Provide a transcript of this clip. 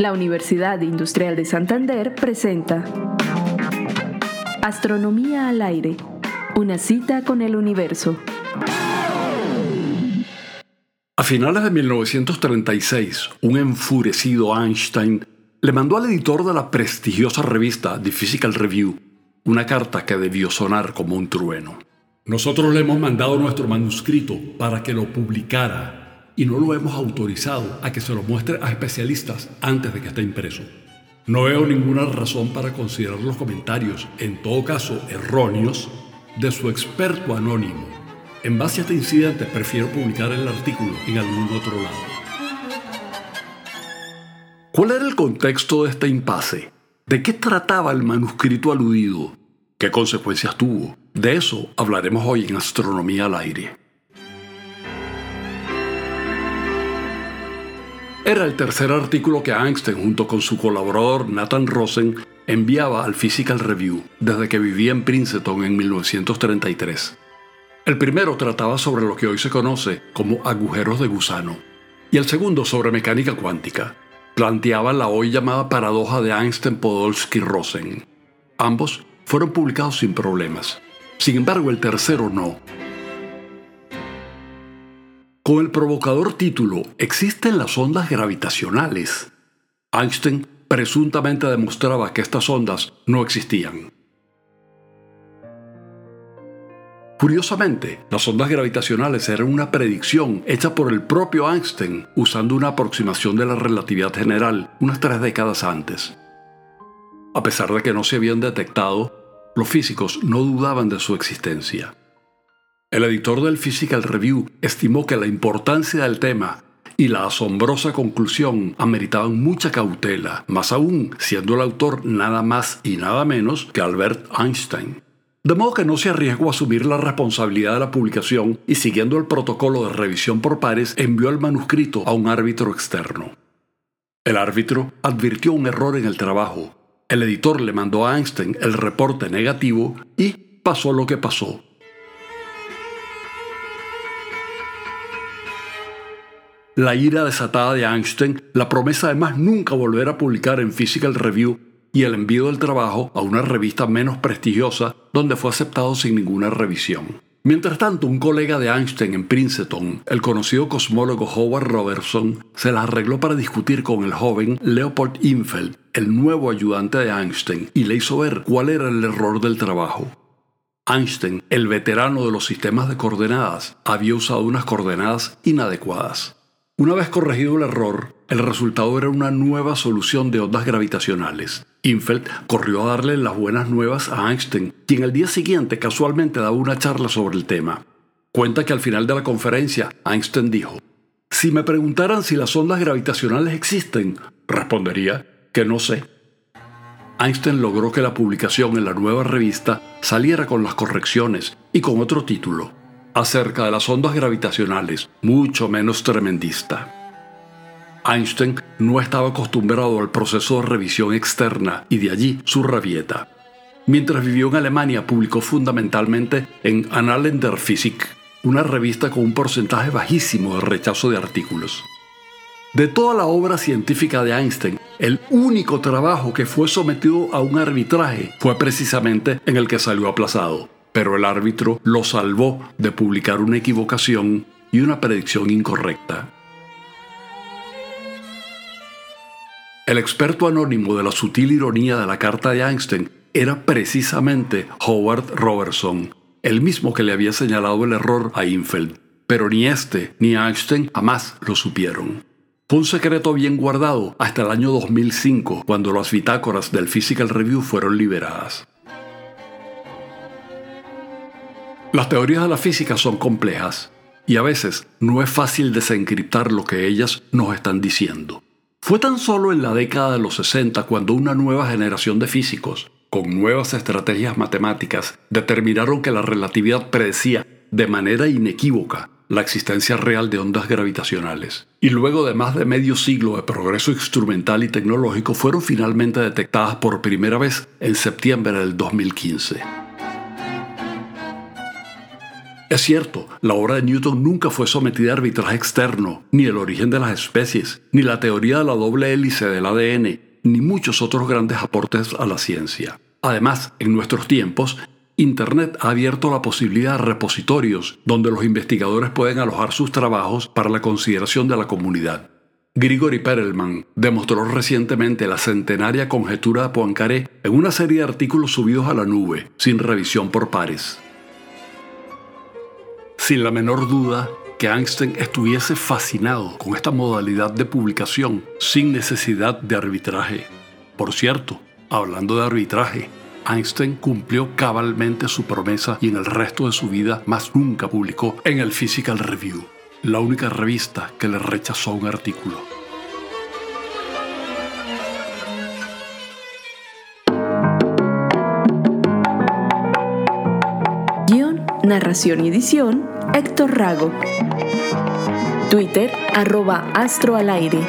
La Universidad Industrial de Santander presenta Astronomía al aire, una cita con el universo. A finales de 1936, un enfurecido Einstein le mandó al editor de la prestigiosa revista The Physical Review una carta que debió sonar como un trueno. Nosotros le hemos mandado nuestro manuscrito para que lo publicara y no lo hemos autorizado a que se lo muestre a especialistas antes de que esté impreso. No veo ninguna razón para considerar los comentarios, en todo caso erróneos, de su experto anónimo. En base a este incidente prefiero publicar el artículo en algún otro lado. ¿Cuál era el contexto de este impasse? ¿De qué trataba el manuscrito aludido? ¿Qué consecuencias tuvo? De eso hablaremos hoy en Astronomía al Aire. Era el tercer artículo que Einstein junto con su colaborador Nathan Rosen enviaba al Physical Review desde que vivía en Princeton en 1933. El primero trataba sobre lo que hoy se conoce como agujeros de gusano y el segundo sobre mecánica cuántica planteaba la hoy llamada paradoja de Einstein-Podolsky-Rosen. Ambos fueron publicados sin problemas. Sin embargo, el tercero no. Con el provocador título ¿Existen las ondas gravitacionales? Einstein presuntamente demostraba que estas ondas no existían. Curiosamente, las ondas gravitacionales eran una predicción hecha por el propio Einstein usando una aproximación de la relatividad general unas tres décadas antes. A pesar de que no se habían detectado, los físicos no dudaban de su existencia. El editor del Physical Review estimó que la importancia del tema y la asombrosa conclusión ameritaban mucha cautela, más aún siendo el autor nada más y nada menos que Albert Einstein. De modo que no se arriesgó a asumir la responsabilidad de la publicación y siguiendo el protocolo de revisión por pares envió el manuscrito a un árbitro externo. El árbitro advirtió un error en el trabajo. El editor le mandó a Einstein el reporte negativo y pasó lo que pasó. La ira desatada de Einstein, la promesa de más nunca volver a publicar en Physical Review y el envío del trabajo a una revista menos prestigiosa donde fue aceptado sin ninguna revisión. Mientras tanto, un colega de Einstein en Princeton, el conocido cosmólogo Howard Robertson, se la arregló para discutir con el joven Leopold Infeld, el nuevo ayudante de Einstein, y le hizo ver cuál era el error del trabajo. Einstein, el veterano de los sistemas de coordenadas, había usado unas coordenadas inadecuadas. Una vez corregido el error, el resultado era una nueva solución de ondas gravitacionales. Infeld corrió a darle las buenas nuevas a Einstein, quien el día siguiente casualmente daba una charla sobre el tema. Cuenta que al final de la conferencia, Einstein dijo, Si me preguntaran si las ondas gravitacionales existen, respondería que no sé. Einstein logró que la publicación en la nueva revista saliera con las correcciones y con otro título, acerca de las ondas gravitacionales, mucho menos tremendista. Einstein no estaba acostumbrado al proceso de revisión externa y de allí su rabieta. Mientras vivió en Alemania publicó fundamentalmente en Annalen der Physik, una revista con un porcentaje bajísimo de rechazo de artículos. De toda la obra científica de Einstein, el único trabajo que fue sometido a un arbitraje fue precisamente en el que salió aplazado, pero el árbitro lo salvó de publicar una equivocación y una predicción incorrecta. El experto anónimo de la sutil ironía de la carta de Einstein era precisamente Howard Robertson, el mismo que le había señalado el error a Infeld, pero ni este ni Einstein jamás lo supieron. Fue un secreto bien guardado hasta el año 2005, cuando las bitácoras del Physical Review fueron liberadas. Las teorías de la física son complejas y a veces no es fácil desencriptar lo que ellas nos están diciendo. Fue tan solo en la década de los 60 cuando una nueva generación de físicos, con nuevas estrategias matemáticas, determinaron que la relatividad predecía de manera inequívoca la existencia real de ondas gravitacionales. Y luego de más de medio siglo de progreso instrumental y tecnológico fueron finalmente detectadas por primera vez en septiembre del 2015. Es cierto, la obra de Newton nunca fue sometida a arbitraje externo, ni el origen de las especies, ni la teoría de la doble hélice del ADN, ni muchos otros grandes aportes a la ciencia. Además, en nuestros tiempos, Internet ha abierto la posibilidad de repositorios donde los investigadores pueden alojar sus trabajos para la consideración de la comunidad. Grigori Perelman demostró recientemente la centenaria conjetura de Poincaré en una serie de artículos subidos a la nube, sin revisión por pares. Sin la menor duda que Einstein estuviese fascinado con esta modalidad de publicación sin necesidad de arbitraje. Por cierto, hablando de arbitraje, Einstein cumplió cabalmente su promesa y en el resto de su vida más nunca publicó en el Physical Review, la única revista que le rechazó un artículo. Narración y edición, Héctor Rago. Twitter, arroba astro al aire.